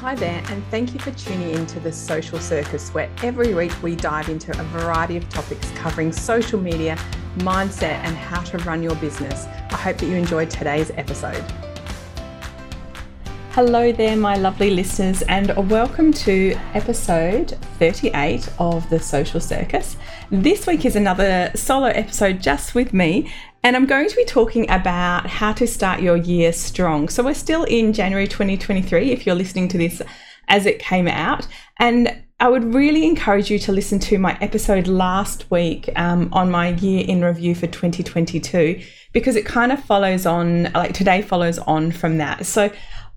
Hi there, and thank you for tuning in to the Social Circus, where every week we dive into a variety of topics covering social media, mindset, and how to run your business. I hope that you enjoyed today's episode. Hello there, my lovely listeners, and welcome to episode 38 of the Social Circus. This week is another solo episode just with me, and I'm going to be talking about how to start your year strong. So, we're still in January 2023 if you're listening to this as it came out. And I would really encourage you to listen to my episode last week um, on my year in review for 2022 because it kind of follows on, like today follows on from that. So,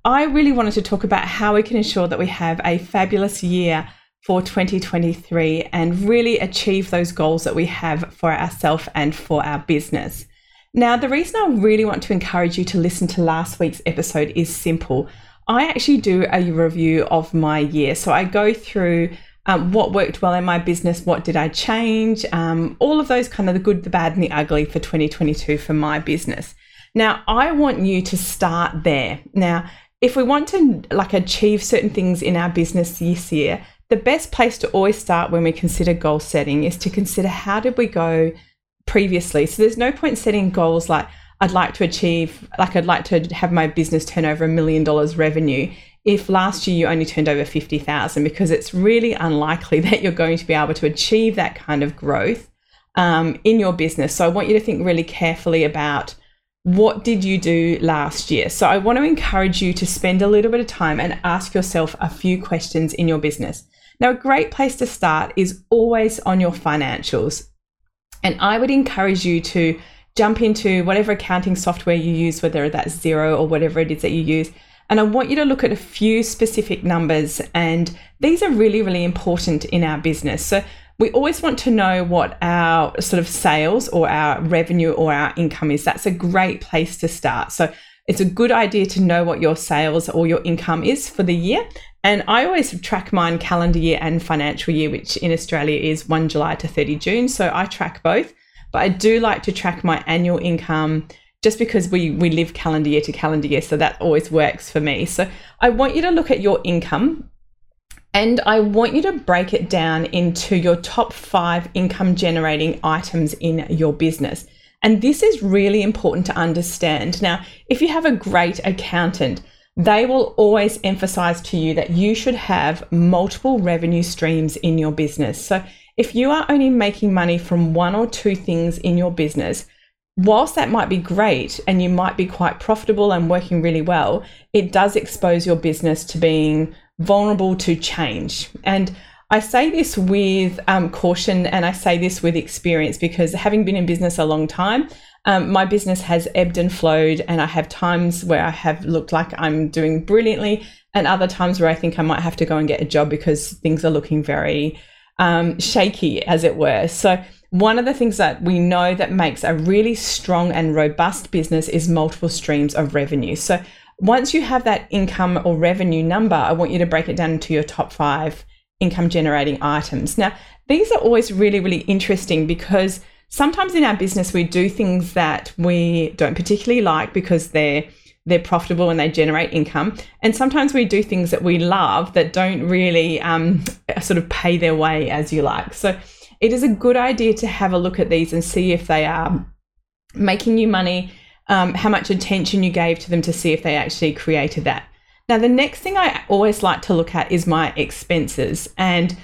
I really wanted to talk about how we can ensure that we have a fabulous year for 2023 and really achieve those goals that we have for ourselves and for our business. Now, the reason I really want to encourage you to listen to last week's episode is simple. I actually do a review of my year. So I go through um, what worked well in my business, what did I change, um, all of those kind of the good, the bad, and the ugly for 2022 for my business. Now, I want you to start there. Now, if we want to like achieve certain things in our business this year, the best place to always start when we consider goal setting is to consider how did we go previously. So there's no point setting goals like I'd like to achieve, like I'd like to have my business turn over a million dollars revenue if last year you only turned over 50,000 because it's really unlikely that you're going to be able to achieve that kind of growth um, in your business. So I want you to think really carefully about what did you do last year? So I want to encourage you to spend a little bit of time and ask yourself a few questions in your business. Now, a great place to start is always on your financials. And I would encourage you to jump into whatever accounting software you use, whether that's Xero or whatever it is that you use. And I want you to look at a few specific numbers, and these are really, really important in our business. So, we always want to know what our sort of sales or our revenue or our income is. That's a great place to start. So, it's a good idea to know what your sales or your income is for the year. And I always track mine calendar year and financial year, which in Australia is 1 July to 30 June. So I track both. But I do like to track my annual income just because we, we live calendar year to calendar year. So that always works for me. So I want you to look at your income and I want you to break it down into your top five income generating items in your business. And this is really important to understand. Now, if you have a great accountant, they will always emphasize to you that you should have multiple revenue streams in your business. So, if you are only making money from one or two things in your business, whilst that might be great and you might be quite profitable and working really well, it does expose your business to being vulnerable to change. And I say this with um, caution and I say this with experience because having been in business a long time, um, my business has ebbed and flowed, and I have times where I have looked like I'm doing brilliantly, and other times where I think I might have to go and get a job because things are looking very um, shaky, as it were. So, one of the things that we know that makes a really strong and robust business is multiple streams of revenue. So, once you have that income or revenue number, I want you to break it down into your top five income generating items. Now, these are always really, really interesting because sometimes in our business we do things that we don't particularly like because they're they're profitable and they generate income and sometimes we do things that we love that don't really um, sort of pay their way as you like so it is a good idea to have a look at these and see if they are making you money um, how much attention you gave to them to see if they actually created that now the next thing i always like to look at is my expenses and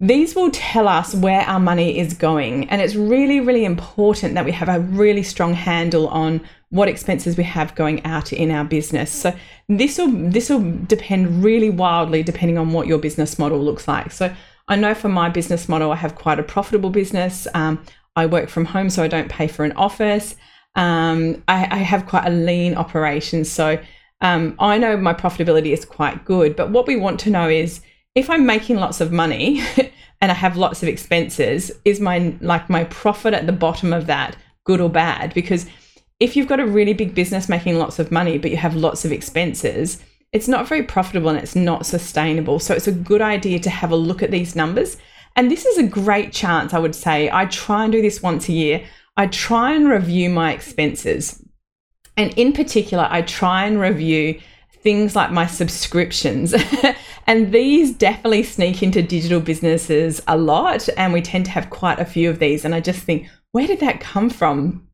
these will tell us where our money is going. And it's really, really important that we have a really strong handle on what expenses we have going out in our business. So this will this will depend really wildly depending on what your business model looks like. So I know for my business model, I have quite a profitable business. Um, I work from home, so I don't pay for an office. Um, I, I, have quite a lean operation, so um, I know my profitability is quite good. But what we want to know is if I'm making lots of money and I have lots of expenses, is my like my profit at the bottom of that good or bad? Because if you've got a really big business making lots of money, but you have lots of expenses, it's not very profitable and it's not sustainable. So it's a good idea to have a look at these numbers. And this is a great chance, I would say. I try and do this once a year. I try and review my expenses. And in particular, I try and review things like my subscriptions. and these definitely sneak into digital businesses a lot. And we tend to have quite a few of these. And I just think, where did that come from?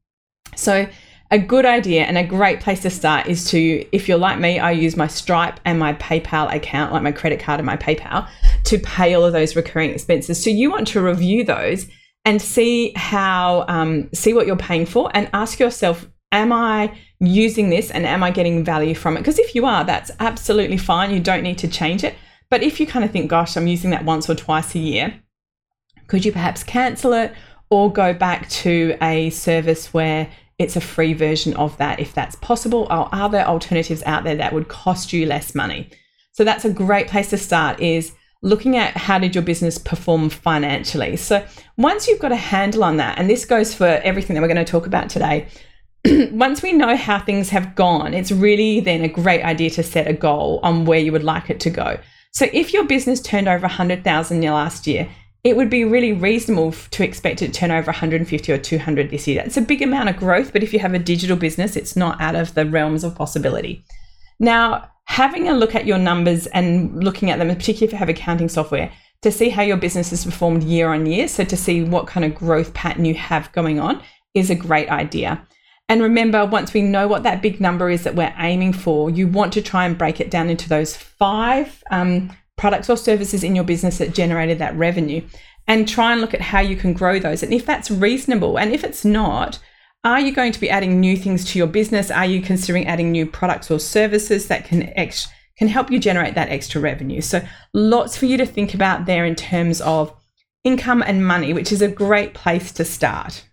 So, a good idea and a great place to start is to, if you're like me, I use my Stripe and my PayPal account, like my credit card and my PayPal, to pay all of those recurring expenses. So you want to review those and see how, um, see what you're paying for and ask yourself, am I using this and am I getting value from it? Because if you are, that's absolutely fine. You don't need to change it. But if you kind of think, gosh, I'm using that once or twice a year, could you perhaps cancel it or go back to a service where it's a free version of that if that's possible? Or are there alternatives out there that would cost you less money? So that's a great place to start is looking at how did your business perform financially. So once you've got a handle on that, and this goes for everything that we're going to talk about today, once we know how things have gone, it's really then a great idea to set a goal on where you would like it to go. So if your business turned over 100,000 last year, it would be really reasonable to expect it to turn over 150 or 200 this year. That's a big amount of growth, but if you have a digital business, it's not out of the realms of possibility. Now, having a look at your numbers and looking at them, particularly if you have accounting software, to see how your business has performed year on year, so to see what kind of growth pattern you have going on, is a great idea. And remember, once we know what that big number is that we're aiming for, you want to try and break it down into those five um, products or services in your business that generated that revenue and try and look at how you can grow those. And if that's reasonable, and if it's not, are you going to be adding new things to your business? Are you considering adding new products or services that can ex- can help you generate that extra revenue? So lots for you to think about there in terms of income and money, which is a great place to start.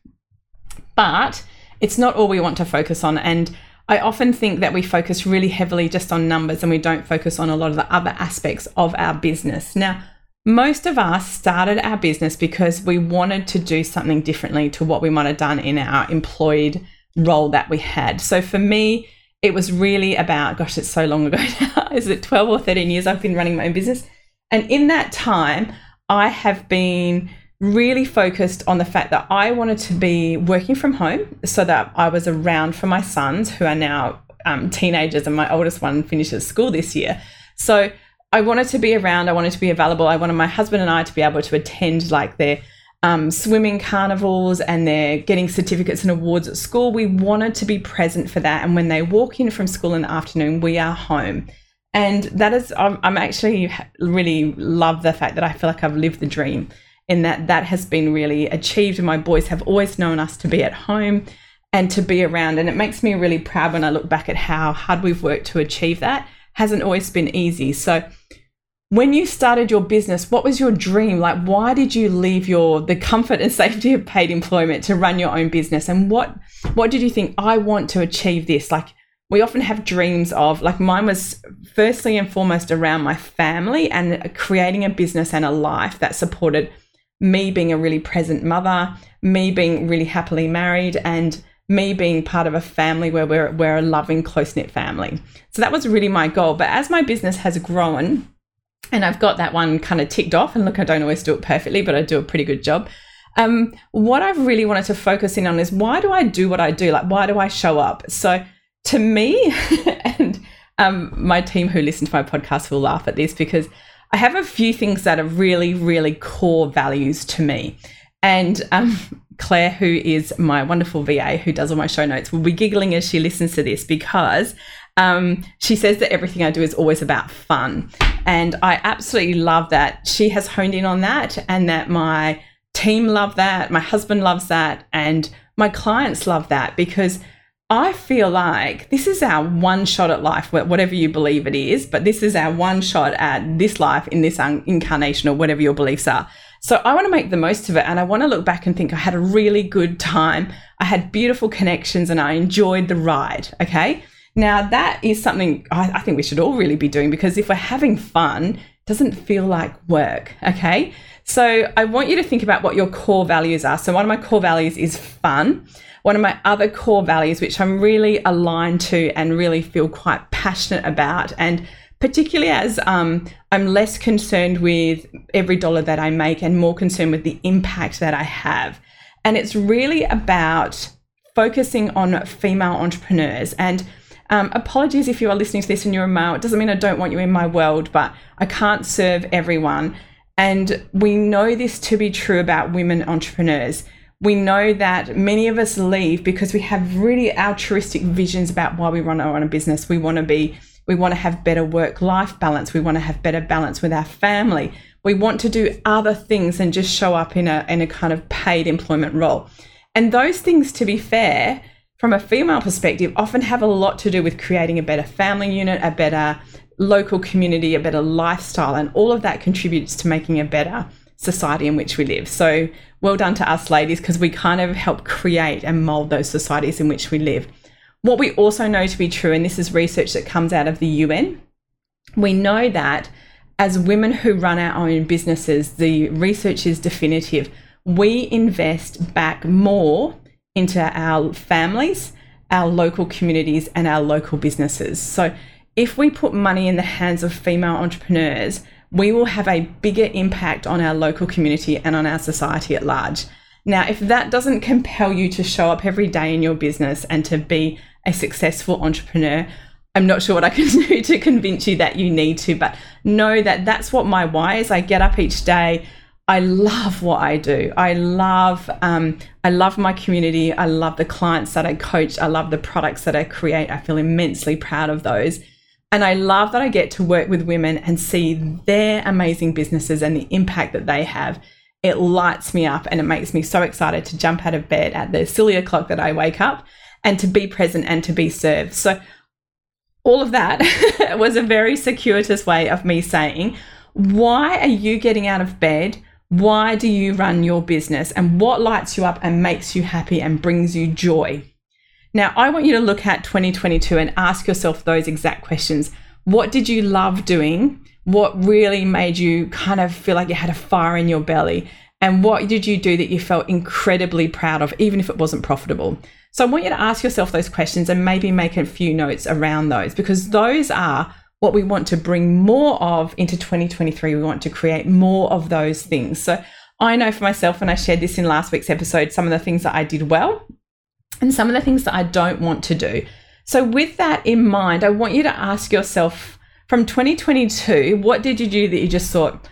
But it's not all we want to focus on. And I often think that we focus really heavily just on numbers and we don't focus on a lot of the other aspects of our business. Now, most of us started our business because we wanted to do something differently to what we might have done in our employed role that we had. So for me, it was really about, gosh, it's so long ago now. Is it 12 or 13 years I've been running my own business? And in that time, I have been really focused on the fact that I wanted to be working from home so that I was around for my sons who are now um, teenagers and my oldest one finishes school this year. So I wanted to be around, I wanted to be available. I wanted my husband and I to be able to attend like their um, swimming carnivals and they're getting certificates and awards at school. We wanted to be present for that. And when they walk in from school in the afternoon, we are home. And that is, I'm, I'm actually really love the fact that I feel like I've lived the dream in that that has been really achieved. My boys have always known us to be at home and to be around. And it makes me really proud when I look back at how hard we've worked to achieve that. Hasn't always been easy. So when you started your business, what was your dream? Like why did you leave your the comfort and safety of paid employment to run your own business? And what what did you think I want to achieve this? Like we often have dreams of like mine was firstly and foremost around my family and creating a business and a life that supported me being a really present mother, me being really happily married, and me being part of a family where we're, we're a loving, close knit family. So that was really my goal. But as my business has grown, and I've got that one kind of ticked off, and look, I don't always do it perfectly, but I do a pretty good job. Um, what I've really wanted to focus in on is why do I do what I do? Like, why do I show up? So, to me, and um, my team who listen to my podcast will laugh at this because I have a few things that are really, really core values to me. And um, Claire, who is my wonderful VA who does all my show notes, will be giggling as she listens to this because um, she says that everything I do is always about fun. And I absolutely love that she has honed in on that and that my team love that, my husband loves that, and my clients love that because I feel like this is our one shot at life, whatever you believe it is, but this is our one shot at this life in this incarnation or whatever your beliefs are. So I want to make the most of it and I want to look back and think I had a really good time. I had beautiful connections and I enjoyed the ride. Okay. Now that is something I, I think we should all really be doing because if we're having fun, it doesn't feel like work. Okay. So I want you to think about what your core values are. So one of my core values is fun. One of my other core values, which I'm really aligned to and really feel quite passionate about, and particularly as um, I'm less concerned with every dollar that I make and more concerned with the impact that I have. And it's really about focusing on female entrepreneurs. And Um, apologies if you are listening to this and you're a male. It doesn't mean I don't want you in my world, but I can't serve everyone. And we know this to be true about women entrepreneurs. We know that many of us leave because we have really altruistic visions about why we run our own business. We want to be, we want to have better work life balance. We want to have better balance with our family. We want to do other things than just show up in a, in a kind of paid employment role. And those things, to be fair, from a female perspective, often have a lot to do with creating a better family unit, a better local community, a better lifestyle, and all of that contributes to making a better society in which we live. So, well done to us ladies because we kind of help create and mold those societies in which we live. What we also know to be true, and this is research that comes out of the UN, we know that as women who run our own businesses, the research is definitive. We invest back more into our families, our local communities, and our local businesses. So, if we put money in the hands of female entrepreneurs, we will have a bigger impact on our local community and on our society at large. Now, if that doesn't compel you to show up every day in your business and to be a successful entrepreneur, I'm not sure what I can do to convince you that you need to, but know that that's what my why is. I get up each day. I love what I do. I love um, I love my community. I love the clients that I coach. I love the products that I create. I feel immensely proud of those. And I love that I get to work with women and see their amazing businesses and the impact that they have. It lights me up and it makes me so excited to jump out of bed at the silly o'clock that I wake up and to be present and to be served. So, all of that was a very circuitous way of me saying, why are you getting out of bed? Why do you run your business? And what lights you up and makes you happy and brings you joy? Now, I want you to look at 2022 and ask yourself those exact questions. What did you love doing? What really made you kind of feel like you had a fire in your belly? And what did you do that you felt incredibly proud of, even if it wasn't profitable? So I want you to ask yourself those questions and maybe make a few notes around those because those are what we want to bring more of into 2023. We want to create more of those things. So I know for myself, and I shared this in last week's episode, some of the things that I did well and some of the things that I don't want to do. So, with that in mind, I want you to ask yourself from 2022, what did you do that you just thought,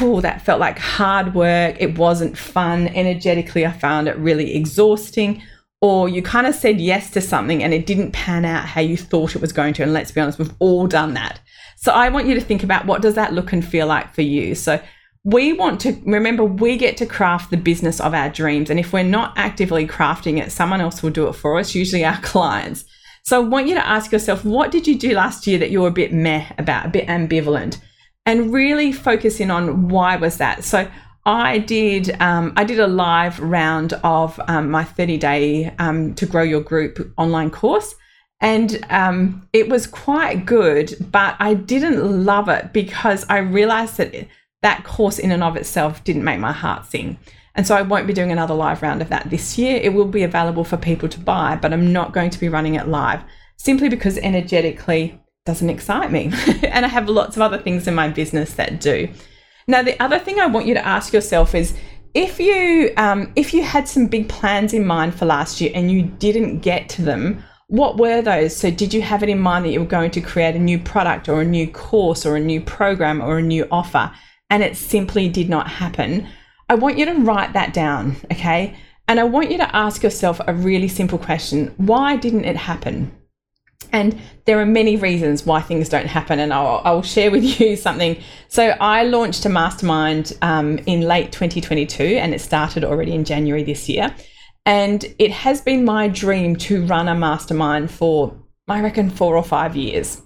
oh, that felt like hard work, it wasn't fun, energetically, I found it really exhausting? Or you kind of said yes to something and it didn't pan out how you thought it was going to. And let's be honest, we've all done that. So I want you to think about what does that look and feel like for you. So we want to remember we get to craft the business of our dreams. And if we're not actively crafting it, someone else will do it for us, usually our clients. So I want you to ask yourself, what did you do last year that you were a bit meh about, a bit ambivalent? And really focus in on why was that. So I did um, I did a live round of um, my 30 day um, to grow your group online course. And um, it was quite good, but I didn't love it because I realized that that course in and of itself didn't make my heart sing. And so I won't be doing another live round of that this year. It will be available for people to buy, but I'm not going to be running it live simply because energetically doesn't excite me. and I have lots of other things in my business that do. Now, the other thing I want you to ask yourself is if you um, if you had some big plans in mind for last year and you didn't get to them, what were those? So, did you have it in mind that you were going to create a new product or a new course or a new program or a new offer? And it simply did not happen, I want you to write that down, okay? And I want you to ask yourself a really simple question why didn't it happen? And there are many reasons why things don't happen, and I'll, I'll share with you something. So, I launched a mastermind um, in late 2022, and it started already in January this year. And it has been my dream to run a mastermind for, I reckon, four or five years.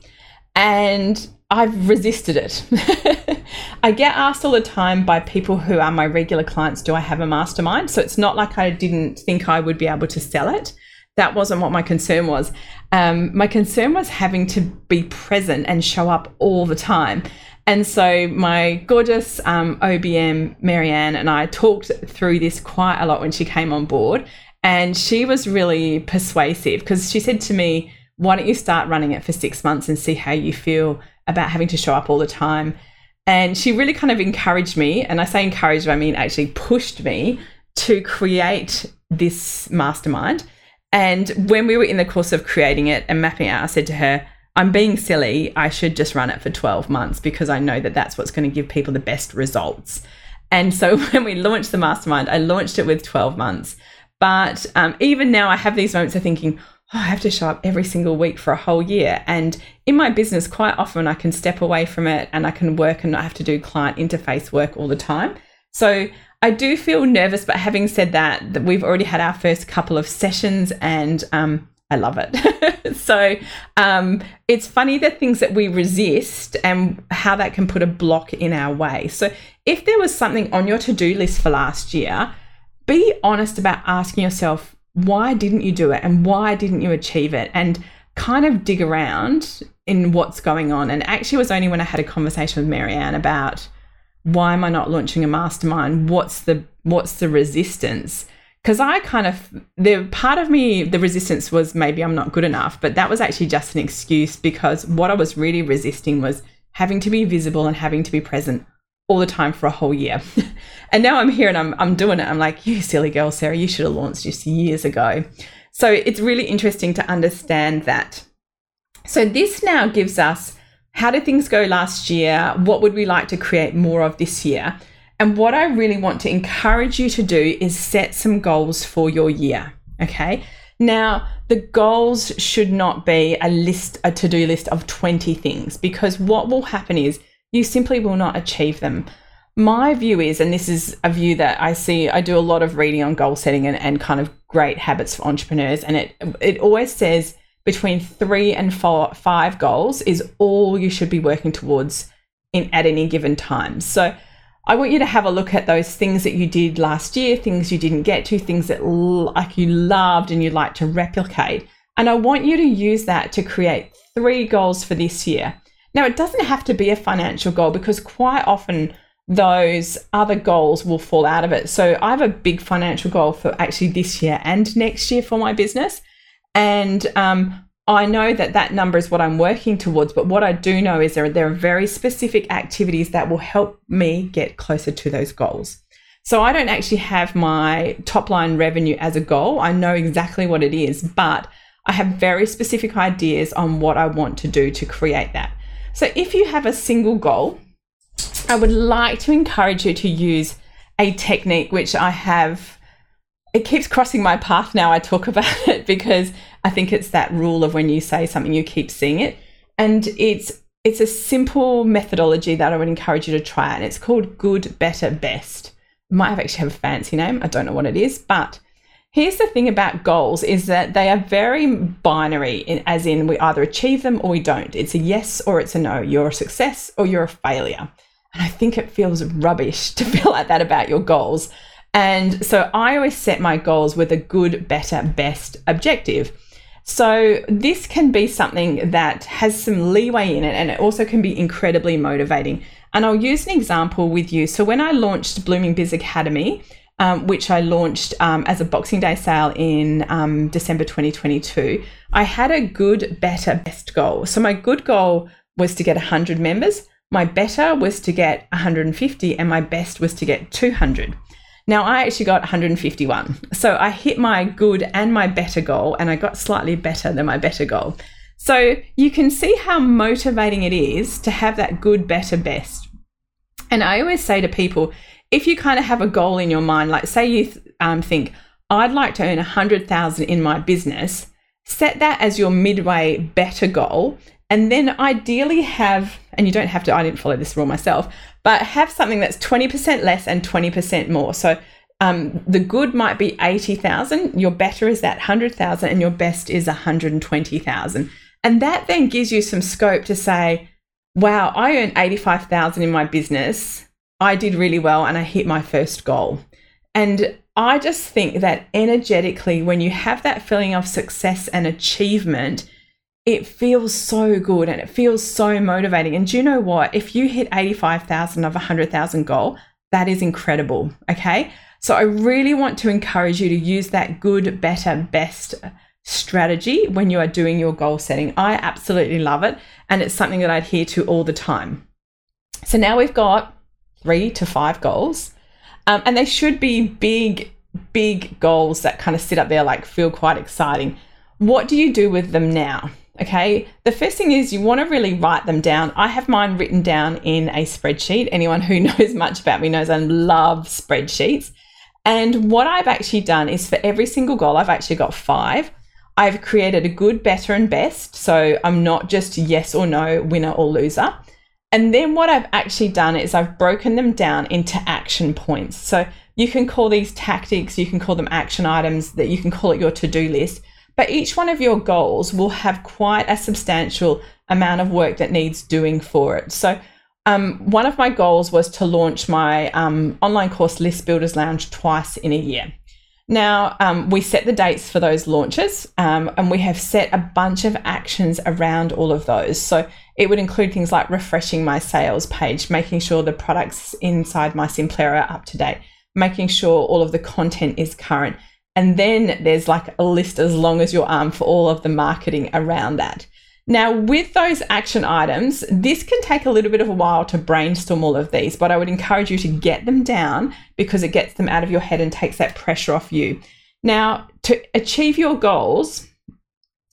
And I've resisted it. I get asked all the time by people who are my regular clients, do I have a mastermind? So it's not like I didn't think I would be able to sell it. That wasn't what my concern was. Um, my concern was having to be present and show up all the time. And so my gorgeous um, OBM, Marianne, and I talked through this quite a lot when she came on board. And she was really persuasive because she said to me, why don't you start running it for six months and see how you feel about having to show up all the time. And she really kind of encouraged me, and I say encouraged, I mean actually pushed me to create this mastermind. And when we were in the course of creating it and mapping out, I said to her, I'm being silly. I should just run it for 12 months because I know that that's what's going to give people the best results. And so when we launched the mastermind, I launched it with 12 months. But um, even now, I have these moments of thinking, oh, I have to show up every single week for a whole year. And in my business, quite often I can step away from it and I can work and not have to do client interface work all the time. So I do feel nervous, but having said that, that we've already had our first couple of sessions and um, I love it. so um, it's funny the things that we resist and how that can put a block in our way. So if there was something on your to do list for last year, be honest about asking yourself, why didn't you do it and why didn't you achieve it? And kind of dig around in what's going on. And actually, it was only when I had a conversation with Marianne about why am I not launching a mastermind? What's the what's the resistance? because I kind of the part of me the resistance was maybe I'm not good enough, but that was actually just an excuse because what I was really resisting was having to be visible and having to be present all the time for a whole year. and now I'm here and I'm I'm doing it. I'm like, you silly girl, Sarah, you should have launched just years ago. So it's really interesting to understand that. So this now gives us how did things go last year? What would we like to create more of this year? And what I really want to encourage you to do is set some goals for your year. Okay. Now, the goals should not be a list, a to do list of 20 things, because what will happen is you simply will not achieve them. My view is, and this is a view that I see, I do a lot of reading on goal setting and, and kind of great habits for entrepreneurs. And it, it always says between three and four, five goals is all you should be working towards in at any given time. So I want you to have a look at those things that you did last year, things you didn't get to, things that like you loved and you'd like to replicate. And I want you to use that to create three goals for this year. Now, it doesn't have to be a financial goal because quite often those other goals will fall out of it. So I have a big financial goal for actually this year and next year for my business. And um, I know that that number is what I'm working towards, but what I do know is there, there are very specific activities that will help me get closer to those goals. So I don't actually have my top line revenue as a goal. I know exactly what it is, but I have very specific ideas on what I want to do to create that. So if you have a single goal, I would like to encourage you to use a technique which I have it keeps crossing my path now I talk about it because I think it's that rule of when you say something, you keep seeing it. And it's it's a simple methodology that I would encourage you to try. And it's called good, better, best. It might have actually have a fancy name. I don't know what it is, but here's the thing about goals is that they are very binary in, as in we either achieve them or we don't. It's a yes or it's a no. You're a success or you're a failure. And I think it feels rubbish to feel like that about your goals. And so I always set my goals with a good, better, best objective. So this can be something that has some leeway in it and it also can be incredibly motivating. And I'll use an example with you. So when I launched Blooming Biz Academy, um, which I launched um, as a Boxing Day sale in um, December 2022, I had a good, better, best goal. So my good goal was to get 100 members. My better was to get 150 and my best was to get 200. Now, I actually got 151. So I hit my good and my better goal, and I got slightly better than my better goal. So you can see how motivating it is to have that good, better, best. And I always say to people, if you kind of have a goal in your mind, like say you um, think, I'd like to earn 100,000 in my business, set that as your midway better goal. And then ideally have, and you don't have to, I didn't follow this rule myself, but have something that's 20% less and 20% more. So um, the good might be 80,000, your better is that 100,000, and your best is 120,000. And that then gives you some scope to say, wow, I earned 85,000 in my business. I did really well and I hit my first goal. And I just think that energetically, when you have that feeling of success and achievement, it feels so good and it feels so motivating. And do you know what? If you hit 85,000 of a 100,000 goal, that is incredible. Okay. So I really want to encourage you to use that good, better, best strategy when you are doing your goal setting. I absolutely love it. And it's something that I adhere to all the time. So now we've got three to five goals. Um, and they should be big big goals that kind of sit up there, like feel quite exciting. What do you do with them now? Okay, the first thing is you want to really write them down. I have mine written down in a spreadsheet. Anyone who knows much about me knows I love spreadsheets. And what I've actually done is for every single goal, I've actually got five. I've created a good, better, and best. So I'm not just yes or no, winner or loser. And then what I've actually done is I've broken them down into action points. So you can call these tactics, you can call them action items, that you can call it your to do list. But each one of your goals will have quite a substantial amount of work that needs doing for it. So um, one of my goals was to launch my um, online course List Builders Lounge twice in a year. Now, um, we set the dates for those launches um, and we have set a bunch of actions around all of those. So it would include things like refreshing my sales page, making sure the products inside my Simplero are up to date, making sure all of the content is current. And then there's like a list as long as your arm for all of the marketing around that. Now, with those action items, this can take a little bit of a while to brainstorm all of these, but I would encourage you to get them down because it gets them out of your head and takes that pressure off you. Now, to achieve your goals,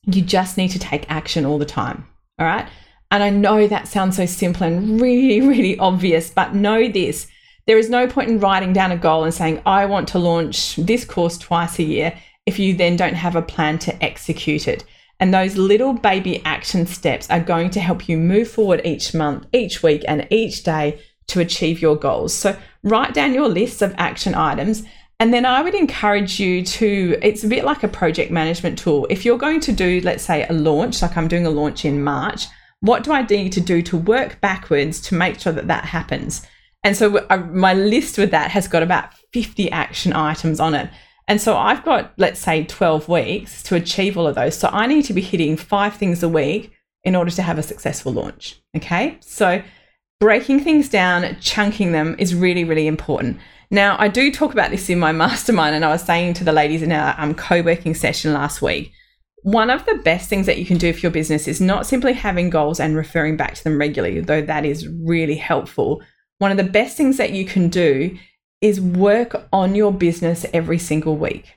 you just need to take action all the time. All right. And I know that sounds so simple and really, really obvious, but know this there is no point in writing down a goal and saying, I want to launch this course twice a year if you then don't have a plan to execute it. And those little baby action steps are going to help you move forward each month, each week, and each day to achieve your goals. So write down your list of action items. And then I would encourage you to, it's a bit like a project management tool. If you're going to do, let's say, a launch, like I'm doing a launch in March, what do I need to do to work backwards to make sure that that happens? And so uh, my list with that has got about 50 action items on it. And so I've got, let's say, 12 weeks to achieve all of those. So I need to be hitting five things a week in order to have a successful launch. Okay. So breaking things down, chunking them is really, really important. Now, I do talk about this in my mastermind, and I was saying to the ladies in our um, co working session last week. One of the best things that you can do for your business is not simply having goals and referring back to them regularly, though that is really helpful. One of the best things that you can do is work on your business every single week.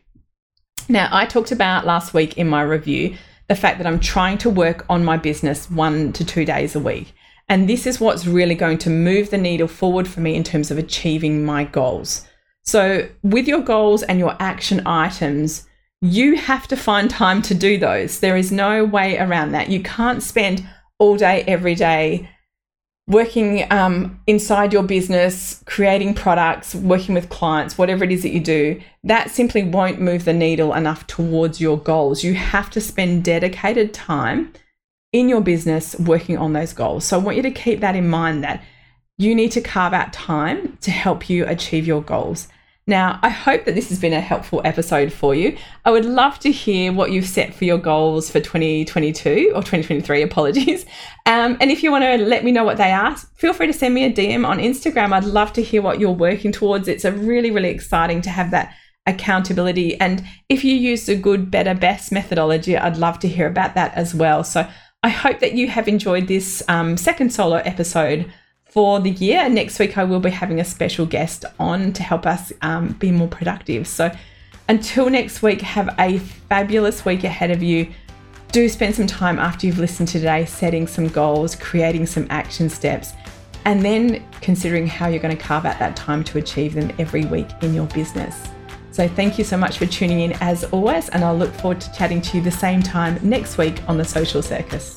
Now, I talked about last week in my review the fact that I'm trying to work on my business one to two days a week. And this is what's really going to move the needle forward for me in terms of achieving my goals. So, with your goals and your action items, you have to find time to do those. There is no way around that. You can't spend all day, every day working um, inside your business, creating products, working with clients, whatever it is that you do, that simply won't move the needle enough towards your goals. You have to spend dedicated time in your business working on those goals. So I want you to keep that in mind that you need to carve out time to help you achieve your goals. Now, I hope that this has been a helpful episode for you. I would love to hear what you've set for your goals for 2022 or 2023, apologies. Um, and if you want to let me know what they are, feel free to send me a DM on Instagram. I'd love to hear what you're working towards. It's a really, really exciting to have that accountability. And if you use the good, better, best methodology, I'd love to hear about that as well. So I hope that you have enjoyed this um, second solo episode for the year. Next week, I will be having a special guest on to help us um, be more productive. So, until next week, have a fabulous week ahead of you. Do spend some time after you've listened to today setting some goals, creating some action steps, and then considering how you're going to carve out that time to achieve them every week in your business. So, thank you so much for tuning in as always, and I'll look forward to chatting to you the same time next week on the Social Circus.